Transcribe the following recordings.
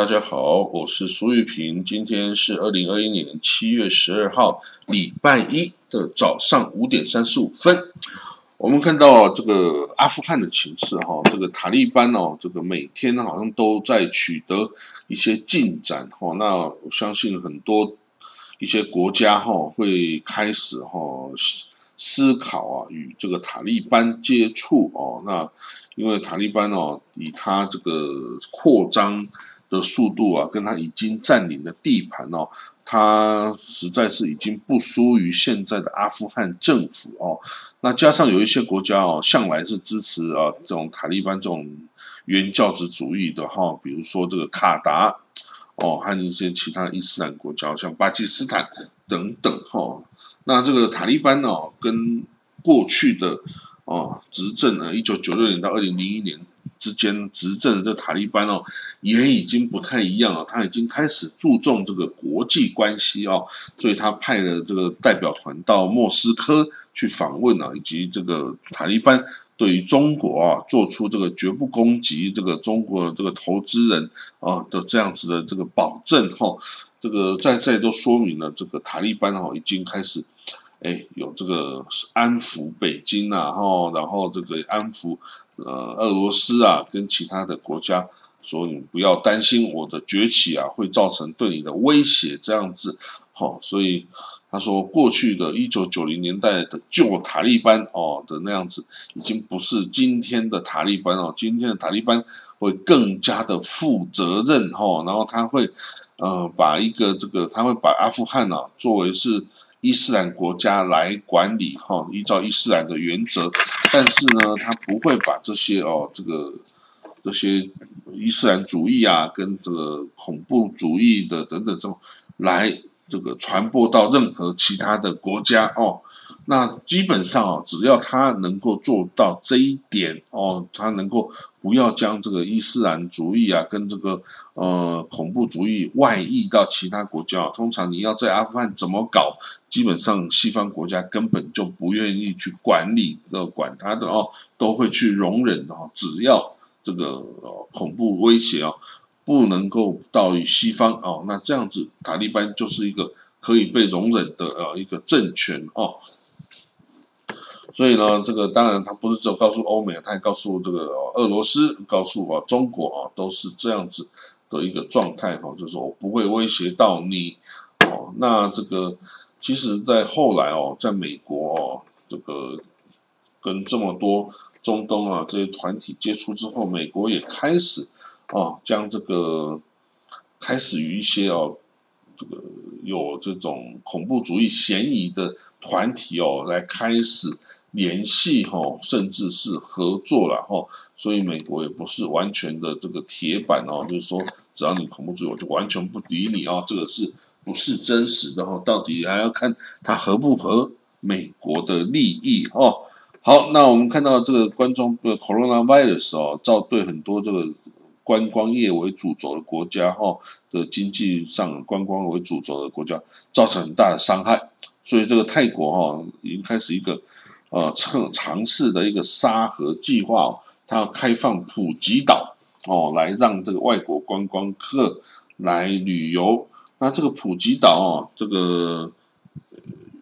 大家好，我是苏玉平。今天是二零二一年七月十二号，礼拜一的早上五点三十五分。我们看到这个阿富汗的情势哈，这个塔利班哦，这个每天好像都在取得一些进展哈。那我相信很多一些国家哈会开始哈思考啊，与这个塔利班接触哦。那因为塔利班哦，以他这个扩张。的速度啊，跟他已经占领的地盘哦，他实在是已经不输于现在的阿富汗政府哦。那加上有一些国家哦，向来是支持啊这种塔利班这种原教旨主义的哈，比如说这个卡达哦，还有一些其他伊斯兰国家，像巴基斯坦等等哈。那这个塔利班哦，跟过去的哦执政呢，一九九六年到二零零一年。之间执政的这塔利班哦，也已经不太一样了。他已经开始注重这个国际关系哦，所以他派了这个代表团到莫斯科去访问啊，以及这个塔利班对于中国啊做出这个绝不攻击这个中国这个投资人啊的这样子的这个保证哈，这个在在都说明了这个塔利班哈已经开始。哎，有这个安抚北京啊，哈，然后这个安抚呃俄罗斯啊，跟其他的国家说，你不要担心我的崛起啊，会造成对你的威胁这样子，好，所以他说，过去的一九九零年代的旧塔利班哦的那样子，已经不是今天的塔利班哦，今天的塔利班会更加的负责任哈，然后他会呃把一个这个，他会把阿富汗啊作为是。伊斯兰国家来管理哈，依照伊斯兰的原则，但是呢，他不会把这些哦，这个这些伊斯兰主义啊，跟这个恐怖主义的等等这种来这个传播到任何其他的国家哦。那基本上哦，只要他能够做到这一点哦，他能够不要将这个伊斯兰主义啊跟这个呃恐怖主义外溢到其他国家。通常你要在阿富汗怎么搞，基本上西方国家根本就不愿意去管理、呃管他的哦，都会去容忍哦。只要这个恐怖威胁哦不能够到与西方哦，那这样子塔利班就是一个可以被容忍的呃一个政权哦。所以呢，这个当然他不是只有告诉欧美，他也告诉这个俄罗斯，告诉啊中国啊，都是这样子的一个状态哈，就是说我不会威胁到你哦。那这个其实，在后来哦，在美国哦，这个跟这么多中东啊这些团体接触之后，美国也开始啊，将这个开始与一些哦，这个有这种恐怖主义嫌疑的团体哦，来开始。联系哈，甚至是合作了哈，所以美国也不是完全的这个铁板哦，就是说只要你恐怖主义，我就完全不理你哦，这个是不是真实的哈？到底还要看它合不合美国的利益哦。好，那我们看到这个观众的 coronavirus 哦，造对很多这个观光业为主轴的国家哈的经济上观光为主轴的国家造成很大的伤害，所以这个泰国哈已经开始一个。呃，测尝试的一个沙盒计划哦，它要开放普吉岛哦，来让这个外国观光客来旅游。那这个普吉岛哦，这个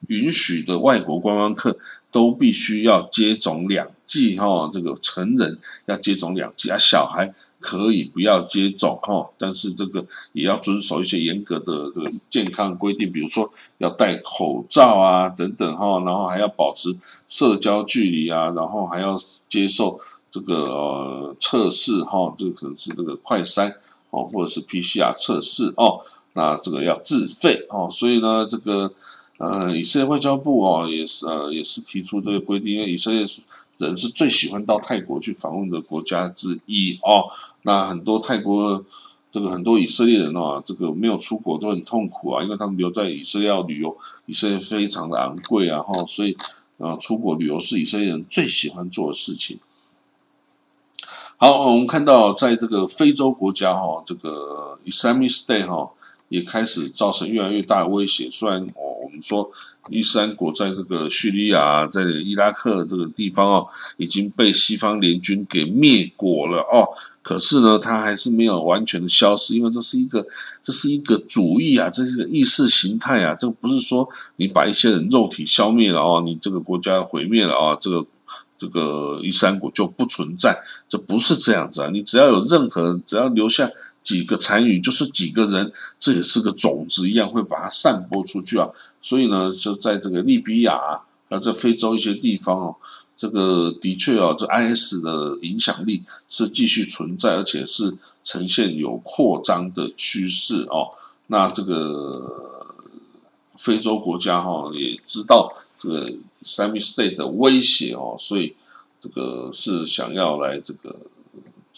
允许的外国观光客都必须要接种两剂哈，这个成人要接种两剂啊，小孩。可以不要接种哈，但是这个也要遵守一些严格的这个健康规定，比如说要戴口罩啊等等哈，然后还要保持社交距离啊，然后还要接受这个呃测试哈，这个可能是这个快筛哦，或者是 PCR 测试哦，那这个要自费哦，所以呢，这个呃以色列外交部哦也是呃也是提出这个规定，因为以色列是。人是最喜欢到泰国去访问的国家之一哦。那很多泰国这个很多以色列人啊，这个没有出国都很痛苦啊，因为他们留在以色列要旅游，以色列非常的昂贵啊，哈，所以啊，出国旅游是以色列人最喜欢做的事情。好，我们看到在这个非洲国家哈，这个 Islamic State 哈也开始造成越来越大的威胁。虽然我我们说伊斯兰国在这个叙利亚、在伊拉克这个地方哦，已经被西方联军给灭国了哦。可是呢，它还是没有完全的消失，因为这是一个这是一个主义啊，这是个意识形态啊。这不是说你把一些人肉体消灭了哦，你这个国家毁灭了啊，这个这个伊斯兰国就不存在，这不是这样子啊。你只要有任何，只要留下。几个残余就是几个人，这也是个种子一样，会把它散播出去啊。所以呢，就在这个利比亚啊，在非洲一些地方哦，这个的确哦，这 IS 的影响力是继续存在，而且是呈现有扩张的趋势哦。那这个非洲国家哈也知道这个 Islamic State 的威胁哦，所以这个是想要来这个。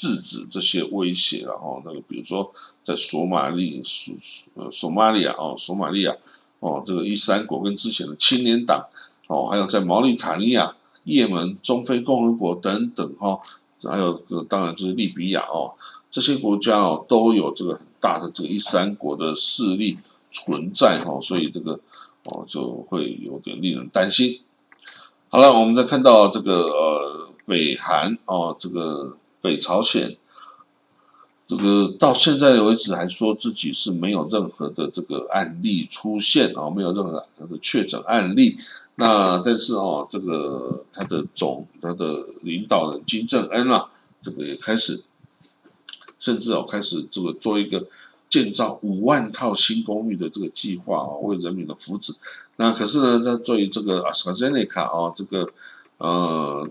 制止这些威胁，然后那个比如说在索马利索呃索马利亚哦索马利亚哦这个伊斯兰国跟之前的青年党哦还有在毛里塔尼亚、也门、中非共和国等等哈，还有当然就是利比亚哦这些国家哦都有这个很大的这个伊斯兰国的势力存在哈，所以这个哦就会有点令人担心。好了，我们再看到这个呃北韩哦这个。北朝鲜这个到现在为止还说自己是没有任何的这个案例出现啊，没有任何的确诊案例。那但是哦，这个他的总他的领导人金正恩啊，这个也开始，甚至哦开始这个做一个建造五万套新公寓的这个计划啊，为人民的福祉。那可是呢，在对于这个阿斯卡内卡啊，这个呃。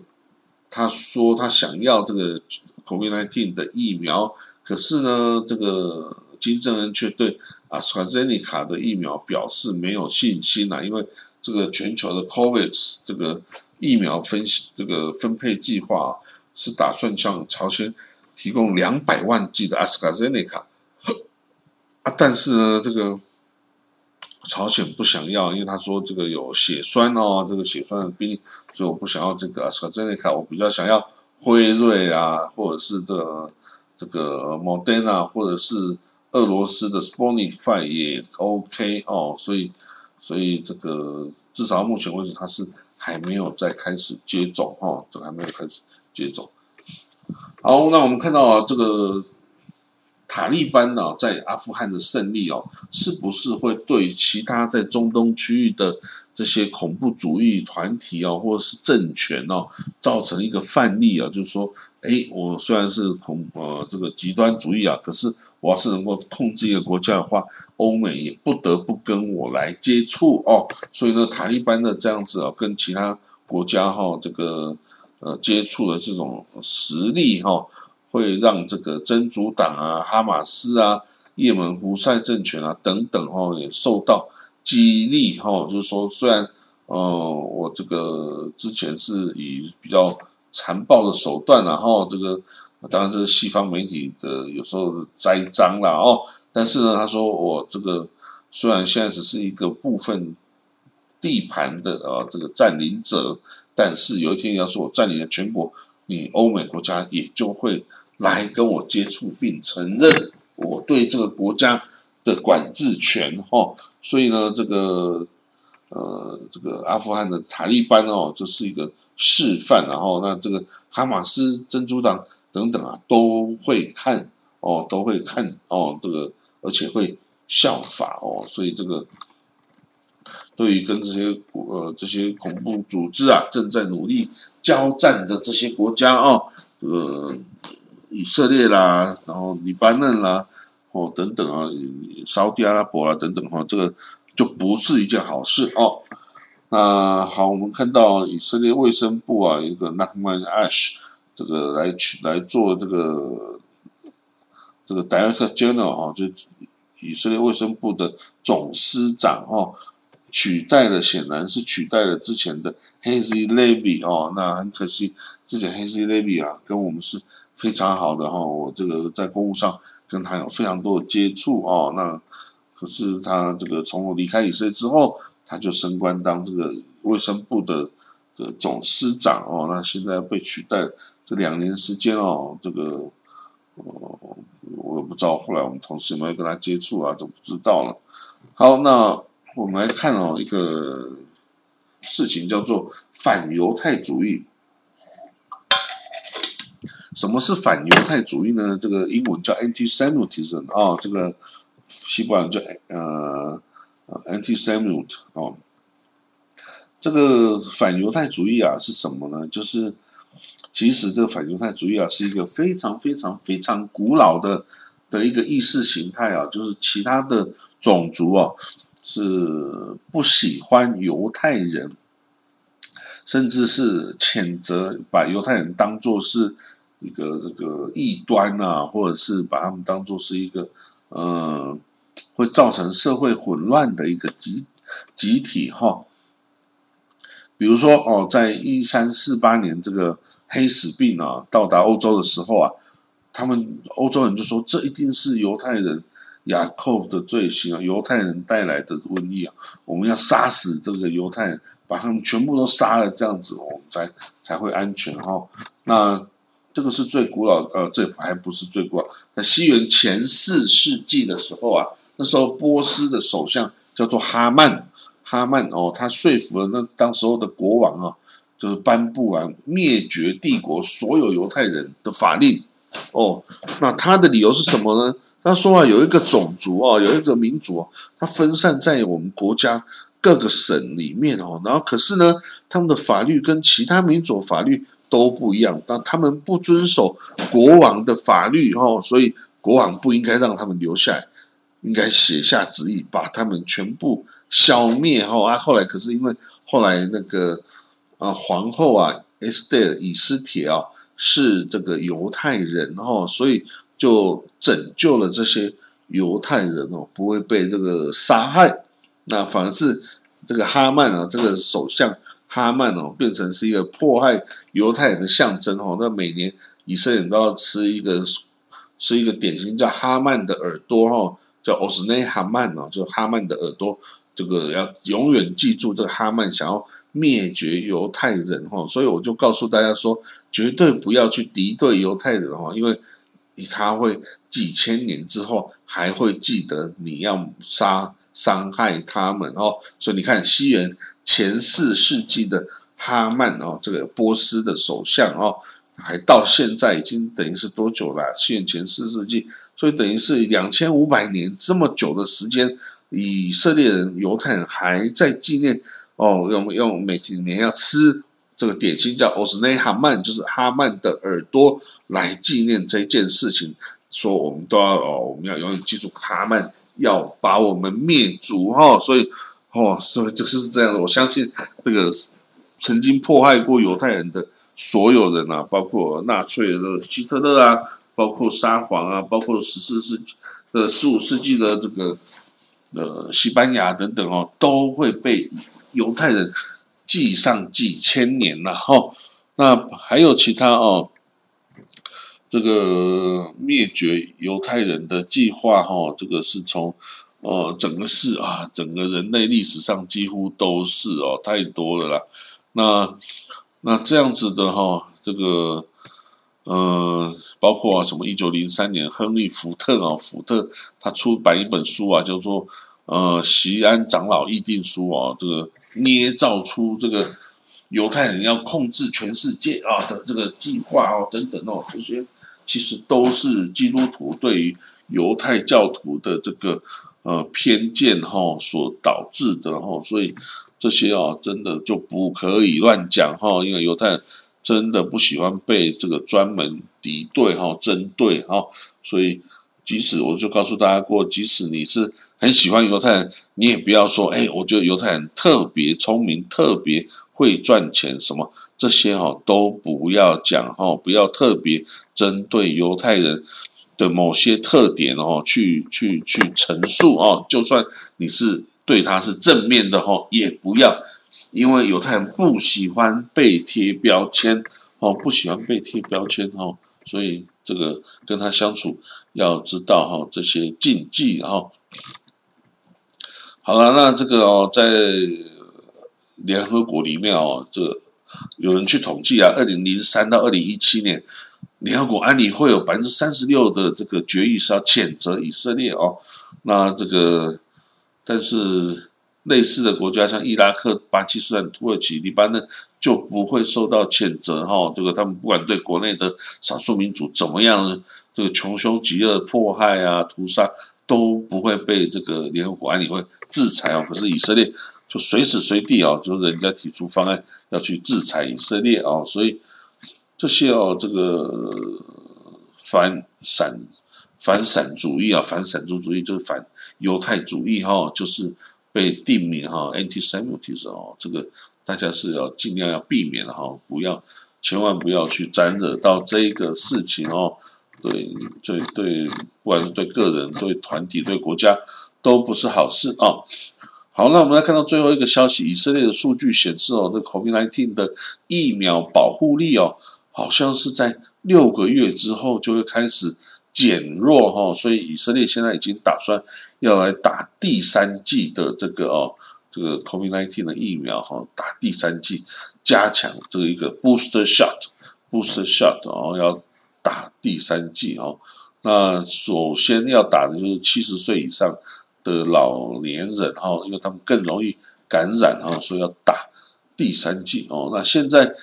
他说他想要这个 COVID-19 的疫苗，可是呢，这个金正恩却对啊 s t r a z e n e c a 的疫苗表示没有信心啊，因为这个全球的 COVID 这个疫苗分这个分配计划是打算向朝鲜提供两百万剂的 AstraZeneca，啊，但是呢，这个。朝鲜不想要，因为他说这个有血栓哦，这个血栓的病，所以我不想要这个阿斯卡内卡，我比较想要辉瑞啊，或者是这个这个 Moderna，或者是俄罗斯的 s p o n i f y 也 OK 哦，所以所以这个至少目前为止他是还没有在开始接种哈，这还没有开始接种。好，那我们看到啊这个。塔利班呢，在阿富汗的胜利哦，是不是会对其他在中东区域的这些恐怖主义团体哦，或者是政权哦，造成一个范例啊？就是说，哎，我虽然是恐呃这个极端主义啊，可是我要是能够控制一个国家的话，欧美也不得不跟我来接触哦。所以呢，塔利班的这样子啊，跟其他国家哈这个呃接触的这种实力哈。会让这个真主党啊、哈马斯啊、也门胡塞政权啊等等哦，也受到激励哈。就是说，虽然呃，我这个之前是以比较残暴的手段，然后这个当然这是西方媒体的有时候栽赃了哦。但是呢，他说我这个虽然现在只是一个部分地盘的啊这个占领者，但是有一天要是我占领了全国，你欧美国家也就会。来跟我接触并承认我对这个国家的管制权，哈，所以呢，这个呃，这个阿富汗的塔利班哦，这是一个示范，然后那这个哈马斯、珍珠党等等啊，都会看哦，都会看哦，这个而且会效法哦，所以这个对于跟这些呃这些恐怖组织啊正在努力交战的这些国家啊，这个。以色列啦，然后黎巴嫩啦，哦等等啊，沙特阿拉伯啦等等哈，这个就不是一件好事哦。那好，我们看到以色列卫生部啊，一个 Nachman Ash 这个来去来做这个这个 Director General 哈，就以色列卫生部的总司长哦，取代了显然是取代了之前的 Hazy Levy 哦，那很可惜，之前 Hazy Levy 啊，跟我们是。非常好的哈，我这个在公务上跟他有非常多的接触哦。那可是他这个从我离开以色列之后，他就升官当这个卫生部的的总司长哦。那现在被取代这两年时间哦，这个我也不知道后来我们同事有没有跟他接触啊，都不知道了。好，那我们来看哦，一个事情叫做反犹太主义。什么是反犹太主义呢？这个英文叫 anti-Semitism 哦，这个西班牙叫呃 anti-Semit 哦。这个反犹太主义啊是什么呢？就是其实这个反犹太主义啊是一个非常非常非常古老的的一个意识形态啊，就是其他的种族啊是不喜欢犹太人，甚至是谴责把犹太人当做是。一个这个异端啊，或者是把他们当做是一个，嗯，会造成社会混乱的一个集集体哈。比如说哦，在一三四八年这个黑死病啊到达欧洲的时候啊，他们欧洲人就说这一定是犹太人雅寇的罪行啊，犹太人带来的瘟疫啊，我们要杀死这个犹太人，把他们全部都杀了，这样子我们才才会安全哈。那这个是最古老，呃，这还不是最古老。在西元前四世纪的时候啊，那时候波斯的首相叫做哈曼，哈曼哦，他说服了那当时候的国王啊，就是颁布完灭绝帝国所有犹太人的法令。哦，那他的理由是什么呢？他说啊，有一个种族啊，有一个民族，他分散在我们国家各个省里面哦，然后可是呢，他们的法律跟其他民族法律。都不一样，但他们不遵守国王的法律哈，所以国王不应该让他们留下来，应该写下旨意把他们全部消灭哈。啊，后来可是因为后来那个啊皇后啊，Esther 以斯帖啊是这个犹太人哈，所以就拯救了这些犹太人哦，不会被这个杀害。那反而是这个哈曼啊，这个首相。哈曼哦，变成是一个迫害犹太人的象征哦。那每年以色列人都要吃一个吃一个点心，叫哈曼的耳朵哈，叫 o s n e 哈曼哦，就哈曼的耳朵。这个要永远记住，这个哈曼想要灭绝犹太人哈，所以我就告诉大家说，绝对不要去敌对犹太人哈，因为他会几千年之后还会记得你要杀伤害他们哦。所以你看西元。前四世纪的哈曼哦，这个波斯的首相哦，还到现在已经等于是多久了？现前四世纪，所以等于是两千五百年这么久的时间，以色列人、犹太人还在纪念哦，用用每几年要吃这个点心叫 o s n e 哈曼，就是哈曼的耳朵来纪念这件事情，说我们都要哦，我们要永远记住哈曼要把我们灭族哈，所以。哦，所以就是这样的。我相信这个曾经迫害过犹太人的所有人啊，包括纳粹的希特勒啊，包括沙皇啊，包括十四世纪的十五世纪的这个呃西班牙等等哦，都会被犹太人记上几千年了哈。那还有其他哦，这个灭绝犹太人的计划哈，这个是从。哦，整个是啊，整个人类历史上几乎都是哦，太多了啦。那那这样子的哈，这个呃，包括啊，什么一九零三年，亨利·福特啊，福特他出版一本书啊，叫做呃《席安长老议定书》啊，这个捏造出这个犹太人要控制全世界啊的这个计划哦，等等哦，这些其实都是基督徒对于犹太教徒的这个。呃，偏见哈所导致的哈，所以这些啊，真的就不可以乱讲哈，因为犹太人真的不喜欢被这个专门敌对哈、针对哈，所以即使我就告诉大家过，即使你是很喜欢犹太人，你也不要说，哎，我觉得犹太人特别聪明、特别会赚钱，什么这些哈都不要讲哈，不要特别针对犹太人。的某些特点哦，去去去陈述哦，就算你是对他是正面的哈，也不要，因为犹太人不喜欢被贴标签哦，不喜欢被贴标签哦，所以这个跟他相处要知道哈这些禁忌哈。好了，那这个哦，在联合国里面哦，这个有人去统计啊，二零零三到二零一七年。联合国安理会有百分之三十六的这个决议是要谴责以色列哦，那这个但是类似的国家，像伊拉克、巴基斯坦、土耳其、黎巴嫩，就不会受到谴责哈。这个他们不管对国内的少数民族怎么样，这个穷凶极恶、迫害啊、屠杀，都不会被这个联合国安理会制裁哦。可是以色列就随时随地哦，就是人家提出方案要去制裁以色列哦，所以这些哦，这个反散反散主义啊，反散族主义就是反犹太主义哈，就是。被定名哈，anti-Semitism 哦，这个大家是要尽量要避免哈，不要千万不要去沾惹到这个事情哦，对对对，不管是对个人、对团体、对国家，都不是好事啊。好，那我们来看到最后一个消息，以色列的数据显示哦，这 COVID-19 的疫苗保护力哦，好像是在六个月之后就会开始。减弱哈，所以以色列现在已经打算要来打第三剂的这个哦，这个 COVID-19 的疫苗哈，打第三剂，加强这个一个 booster shot，booster shot 哦，要打第三剂哦。那首先要打的就是七十岁以上的老年人哈，因为他们更容易感染哈，所以要打第三剂哦。那现在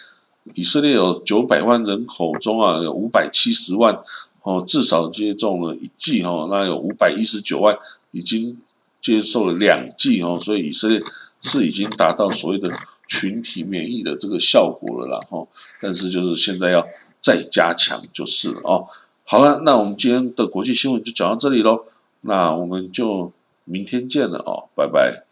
以色列有九百万人口中啊，有五百七十万。哦，至少接种了一剂哈，那有五百一十九万已经接受了两剂哦，所以以色列是已经达到所谓的群体免疫的这个效果了啦哈。但是就是现在要再加强就是了哦。好了，那我们今天的国际新闻就讲到这里喽，那我们就明天见了哦，拜拜。